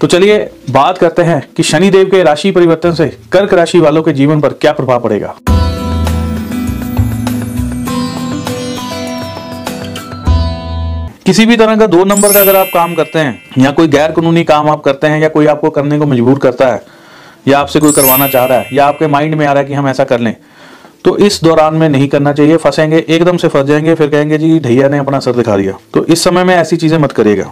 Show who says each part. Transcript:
Speaker 1: तो चलिए बात करते हैं कि शनि देव के राशि परिवर्तन से कर्क राशि वालों के जीवन पर क्या प्रभाव पड़ेगा। किसी भी तरह का दो नंबर का अगर आप काम करते हैं, या कोई गैर कानूनी काम आप करते हैं, या कोई आपको करने को मजबूर करता है, या आपसे कोई करवाना चाह रहा है, या आपके माइंड में आ रहा है कि हम ऐसा कर लें तो इस दौरान में नहीं करना चाहिए। फंसेंगे, एकदम से फंस जाएँगे, फिर कहेंगे, जी ढैया ने अपना सर दिखा दिया। तो इस समय में ऐसी चीज़ें मत करिएगा।